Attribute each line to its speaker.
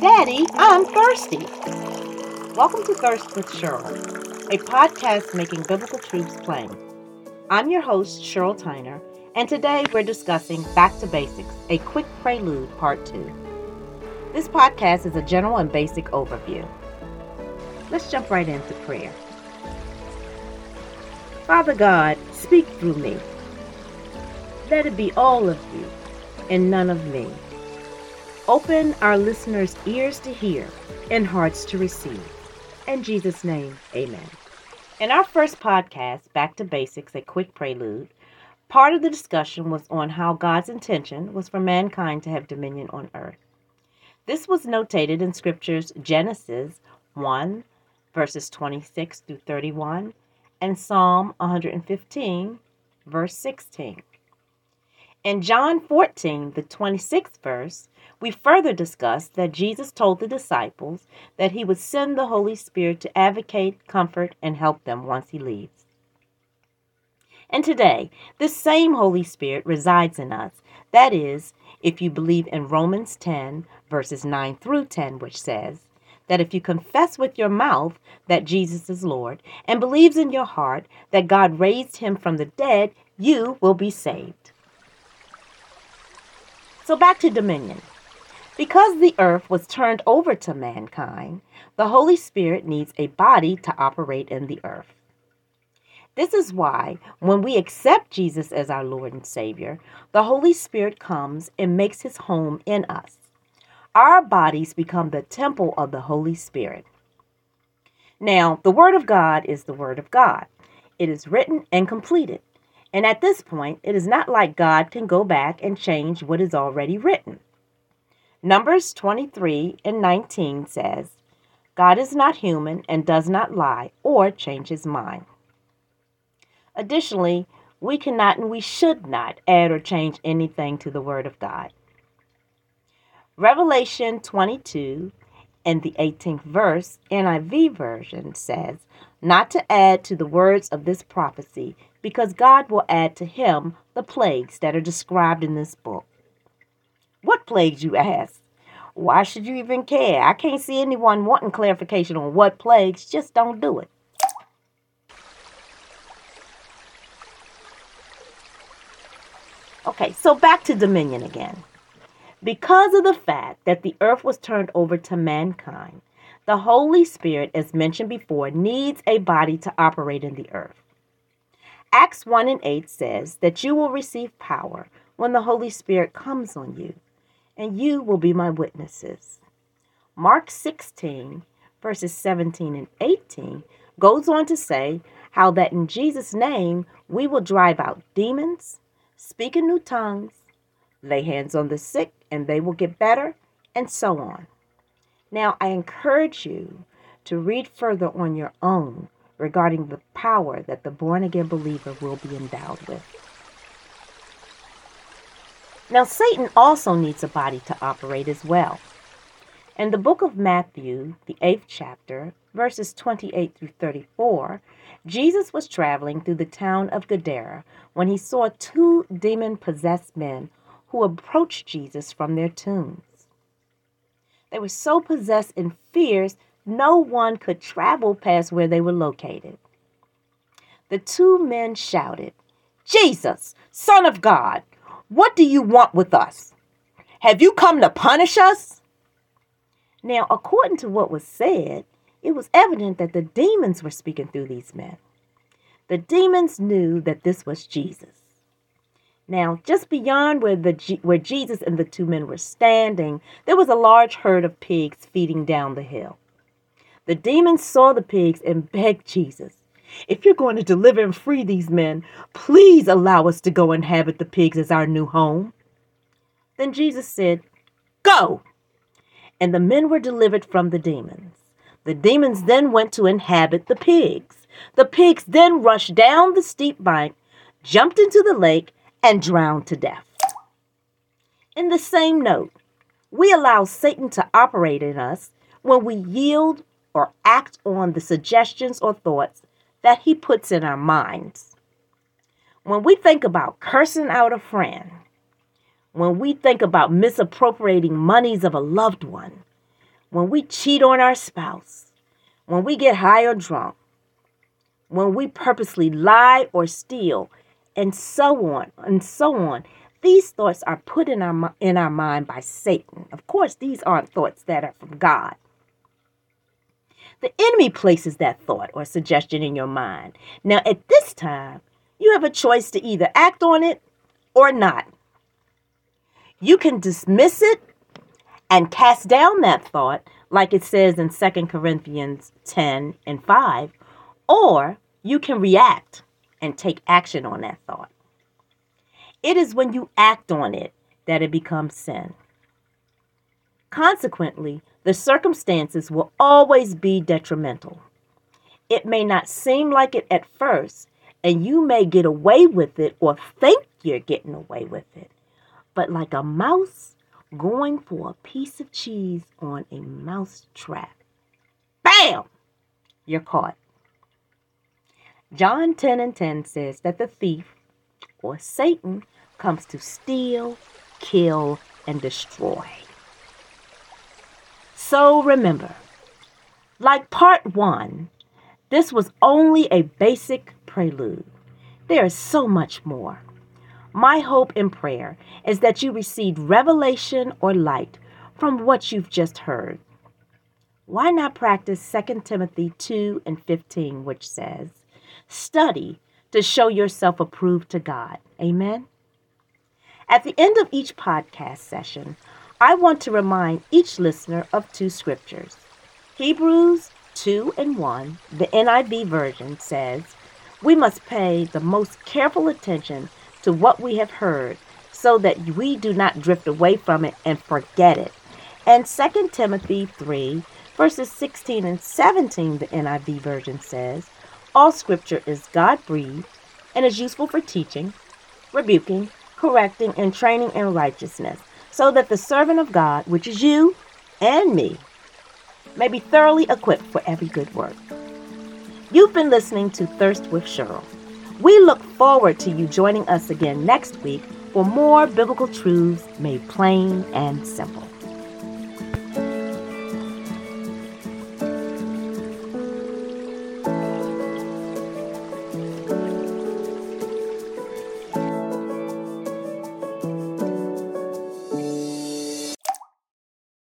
Speaker 1: Daddy, I'm thirsty. Welcome to Thirst with Cheryl, a podcast making biblical truths plain. I'm your host, Cheryl Tyner, and today we're discussing Back to Basics, a quick prelude, part two. This podcast is a general and basic overview. Let's jump right into prayer. Father God, speak through me. Let it be all of you and none of me. Open our listeners' ears to hear and hearts to receive. In Jesus' name, amen. In our first podcast, Back to Basics, a quick prelude, part of the discussion was on how God's intention was for mankind to have dominion on earth. This was notated in Scripture's Genesis 1, verses 26 through 31, and Psalm 115, verse 16. In John 14, the 26th verse, we further discuss that Jesus told the disciples that he would send the Holy Spirit to advocate, comfort, and help them once he leaves. And today, this same Holy Spirit resides in us. That is, if you believe in Romans 10, verses 9 through 10, which says, that if you confess with your mouth that Jesus is Lord and believes in your heart that God raised him from the dead, you will be saved. So back to dominion. Because the earth was turned over to mankind, the Holy Spirit needs a body to operate in the earth. This is why, when we accept Jesus as our Lord and Savior, the Holy Spirit comes and makes his home in us. Our bodies become the temple of the Holy Spirit. Now, the Word of God is the Word of God. It is written and completed. And at this point, it is not like God can go back and change what is already written. Numbers 23 and 19 says, God is not human and does not lie or change his mind. Additionally, we cannot and we should not add or change anything to the Word of God. Revelation 22 and the 18th verse, NIV version, says, Not to add to the words of this prophecy, because God will add to him the plagues that are described in this book. What plagues, you ask? Why should you even care? I can't see anyone wanting clarification on what plagues. Just don't do it. Okay, so back to dominion again. Because of the fact that the earth was turned over to mankind, the Holy Spirit, as mentioned before, needs a body to operate in the earth. Acts 1 and 8 says that you will receive power when the Holy Spirit comes on you, and you will be my witnesses. Mark 16, verses 17 and 18, goes on to say how that in Jesus' name we will drive out demons, speak in new tongues, lay hands on the sick, and they will get better, and so on. Now, I encourage you to read further on your own regarding the power that the born again believer will be endowed with. Now, Satan also needs a body to operate as well. In the book of Matthew, the eighth chapter, verses 28 through 34, Jesus was traveling through the town of Gadara when he saw two demon possessed men who approached Jesus from their tombs. They were so possessed and fierce no one could travel past where they were located. The two men shouted, Jesus, Son of God, what do you want with us? Have you come to punish us? Now, according to what was said, it was evident that the demons were speaking through these men. The demons knew that this was Jesus. Now, just beyond where, the, where Jesus and the two men were standing, there was a large herd of pigs feeding down the hill. The demons saw the pigs and begged Jesus, If you're going to deliver and free these men, please allow us to go inhabit the pigs as our new home. Then Jesus said, Go! And the men were delivered from the demons. The demons then went to inhabit the pigs. The pigs then rushed down the steep bank, jumped into the lake, and drowned to death. In the same note, we allow Satan to operate in us when we yield or act on the suggestions or thoughts that he puts in our minds. When we think about cursing out a friend, when we think about misappropriating monies of a loved one, when we cheat on our spouse, when we get high or drunk, when we purposely lie or steal, and so on and so on. These thoughts are put in our in our mind by Satan. Of course, these aren't thoughts that are from God. The enemy places that thought or suggestion in your mind. Now, at this time, you have a choice to either act on it or not. You can dismiss it and cast down that thought, like it says in 2 Corinthians 10 and 5, or you can react and take action on that thought. It is when you act on it that it becomes sin. Consequently, the circumstances will always be detrimental. It may not seem like it at first, and you may get away with it or think you're getting away with it. But like a mouse going for a piece of cheese on a mouse trap, bam, you're caught. John 10 and 10 says that the thief, or Satan, comes to steal, kill, and destroy. So remember, like part one, this was only a basic prelude. There is so much more. My hope and prayer is that you receive revelation or light from what you've just heard. Why not practice 2 Timothy 2 and 15, which says, Study to show yourself approved to God. Amen. At the end of each podcast session, I want to remind each listener of two scriptures. Hebrews 2 and 1, the NIV version says, We must pay the most careful attention to what we have heard so that we do not drift away from it and forget it. And 2 Timothy 3, verses 16 and 17, the NIV version says, all scripture is God breathed and is useful for teaching, rebuking, correcting, and training in righteousness, so that the servant of God, which is you and me, may be thoroughly equipped for every good work. You've been listening to Thirst with Cheryl. We look forward to you joining us again next week for more biblical truths made plain and simple.